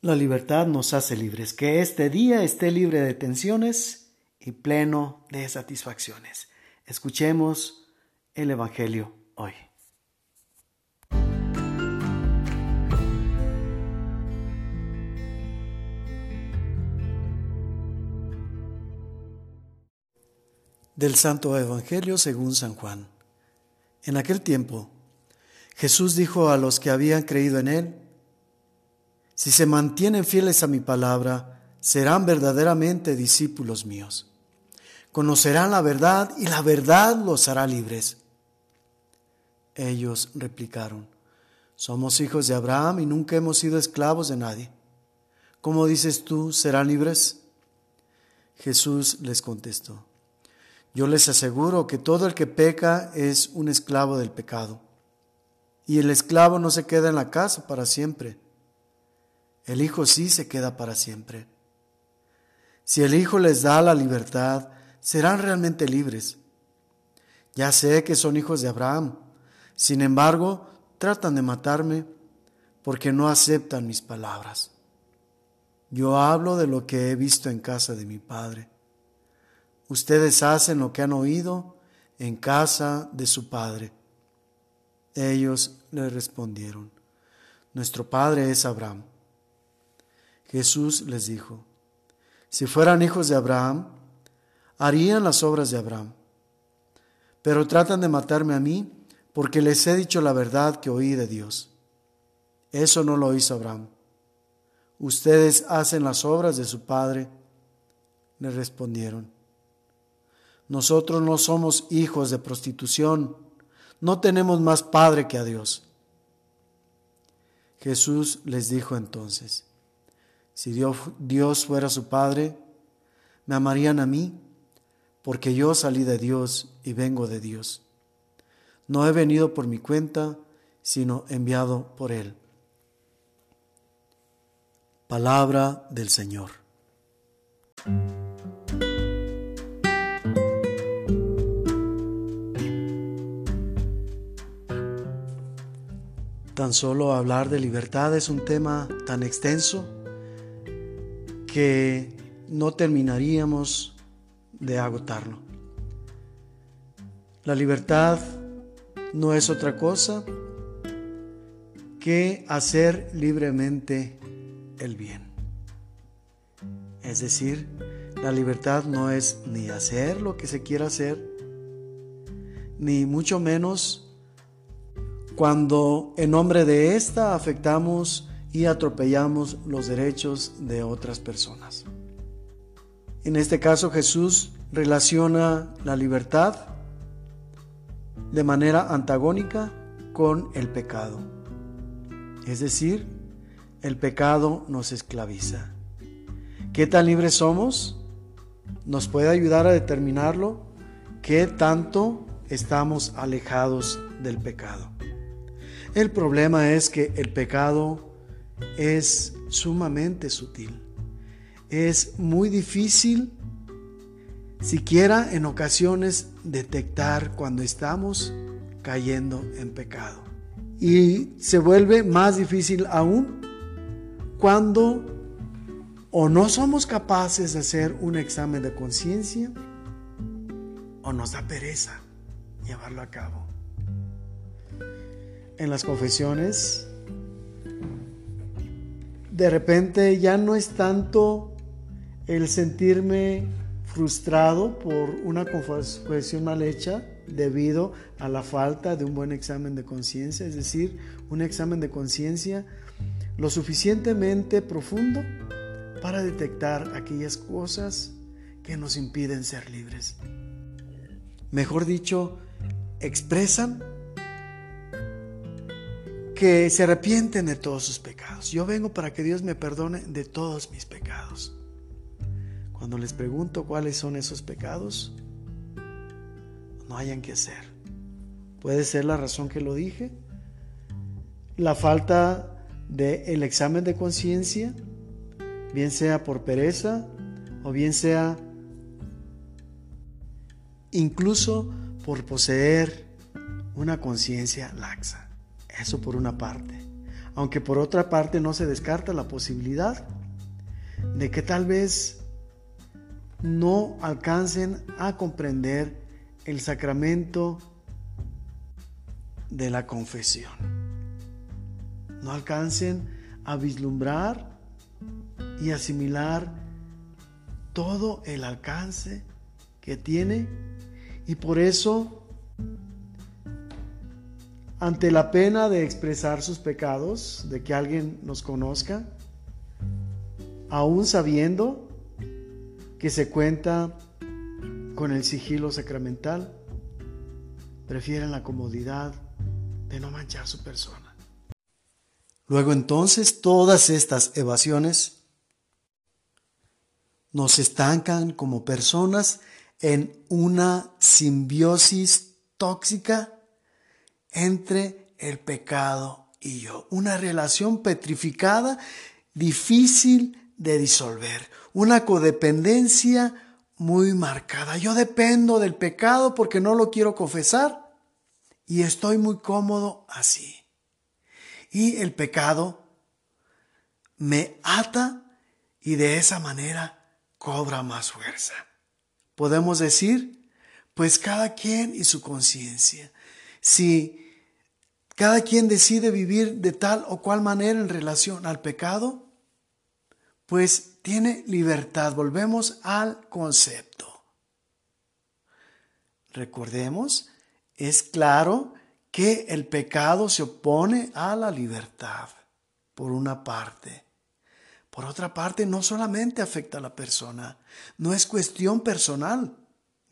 La libertad nos hace libres. Que este día esté libre de tensiones y pleno de satisfacciones. Escuchemos el Evangelio hoy. Del Santo Evangelio según San Juan. En aquel tiempo, Jesús dijo a los que habían creído en él, Si se mantienen fieles a mi palabra, serán verdaderamente discípulos míos. Conocerán la verdad y la verdad los hará libres. Ellos replicaron, Somos hijos de Abraham y nunca hemos sido esclavos de nadie. ¿Cómo dices tú, serán libres? Jesús les contestó, Yo les aseguro que todo el que peca es un esclavo del pecado. Y el esclavo no se queda en la casa para siempre. El Hijo sí se queda para siempre. Si el Hijo les da la libertad, serán realmente libres. Ya sé que son hijos de Abraham, sin embargo, tratan de matarme porque no aceptan mis palabras. Yo hablo de lo que he visto en casa de mi Padre. Ustedes hacen lo que han oído en casa de su Padre. Ellos le respondieron, Nuestro padre es Abraham. Jesús les dijo, Si fueran hijos de Abraham, harían las obras de Abraham. Pero tratan de matarme a mí porque les he dicho la verdad que oí de Dios. Eso no lo hizo Abraham. Ustedes hacen las obras de su padre. Le respondieron, Nosotros no somos hijos de prostitución no tenemos más Padre que a Dios. Jesús les dijo entonces, si Dios, fuera su Padre, me amarían a mí, porque yo salí de Dios y vengo de Dios. No he venido por mi cuenta, sino enviado por Él. Palabra del Señor. Tan solo hablar de libertad es un tema tan extenso que no terminaríamos de agotarlo. La libertad no es otra cosa que hacer libremente el bien. Es decir, la libertad no es ni hacer lo que se quiera hacer, ni mucho menos cuando en nombre de esta afectamos y atropellamos los derechos de otras personas. En este caso Jesús relaciona la libertad de manera antagónica con el pecado. Es decir, el pecado nos esclaviza. ¿Qué tan libres somos? Nos puede ayudar a determinarlo qué tanto estamos alejados del pecado. El problema es que el pecado es sumamente sutil. Es muy difícil, siquiera en ocasiones, detectar cuando estamos cayendo en pecado. Y se vuelve más difícil aún cuando o no somos capaces de hacer un examen de conciencia o nos da pereza llevarlo a cabo en las confesiones, de repente ya no es tanto el sentirme frustrado por una confesión mal hecha debido a la falta de un buen examen de conciencia, es decir, un examen de conciencia lo suficientemente profundo para detectar aquellas cosas que nos impiden ser libres. Mejor dicho, expresan que se arrepienten de todos sus pecados. Yo vengo para que Dios me perdone de todos mis pecados. Cuando les pregunto cuáles son esos pecados, no hayan que hacer. Puede ser la razón que lo dije, la falta del el examen de conciencia, bien sea por pereza o bien sea incluso por poseer una conciencia laxa. Eso por una parte. Aunque por otra parte no se descarta la posibilidad de que tal vez no alcancen a comprender el sacramento de la confesión. No alcancen a vislumbrar y asimilar todo el alcance que tiene y por eso ante la pena de expresar sus pecados, de que alguien nos conozca, aún sabiendo que se cuenta con el sigilo sacramental, prefieren la comodidad de no manchar su persona. Luego entonces todas estas evasiones nos estancan como personas en una simbiosis tóxica entre el pecado y yo. Una relación petrificada, difícil de disolver. Una codependencia muy marcada. Yo dependo del pecado porque no lo quiero confesar y estoy muy cómodo así. Y el pecado me ata y de esa manera cobra más fuerza. Podemos decir, pues cada quien y su conciencia. Si cada quien decide vivir de tal o cual manera en relación al pecado, pues tiene libertad. Volvemos al concepto. Recordemos, es claro que el pecado se opone a la libertad, por una parte. Por otra parte, no solamente afecta a la persona, no es cuestión personal,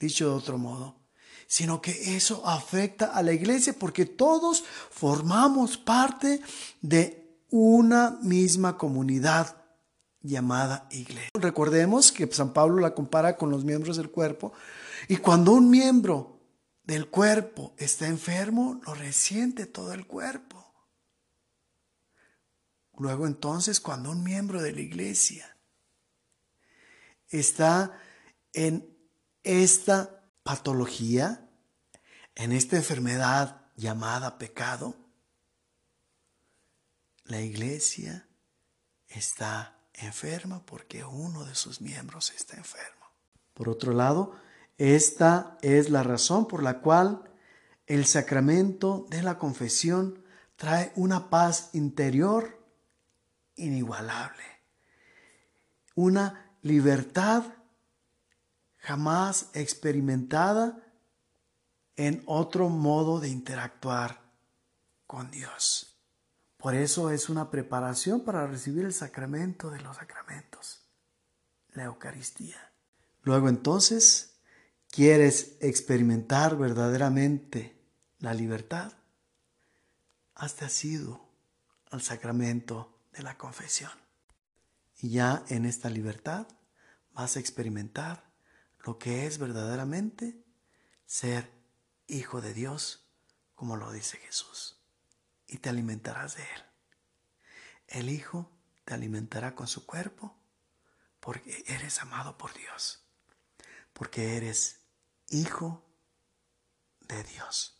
dicho de otro modo sino que eso afecta a la iglesia porque todos formamos parte de una misma comunidad llamada iglesia. Recordemos que San Pablo la compara con los miembros del cuerpo y cuando un miembro del cuerpo está enfermo, lo resiente todo el cuerpo. Luego entonces, cuando un miembro de la iglesia está en esta patología, en esta enfermedad llamada pecado, la iglesia está enferma porque uno de sus miembros está enfermo. Por otro lado, esta es la razón por la cual el sacramento de la confesión trae una paz interior inigualable, una libertad jamás experimentada en otro modo de interactuar con Dios. Por eso es una preparación para recibir el sacramento de los sacramentos, la Eucaristía. Luego entonces, ¿quieres experimentar verdaderamente la libertad? Hazte asido al sacramento de la confesión. Y ya en esta libertad vas a experimentar lo que es verdaderamente ser hijo de Dios, como lo dice Jesús, y te alimentarás de él. El Hijo te alimentará con su cuerpo porque eres amado por Dios, porque eres hijo de Dios.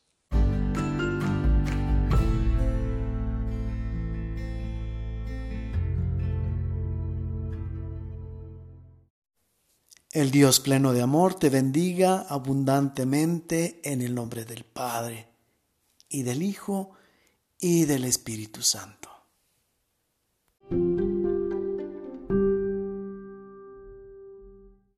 El Dios pleno de amor te bendiga abundantemente en el nombre del Padre, y del Hijo, y del Espíritu Santo.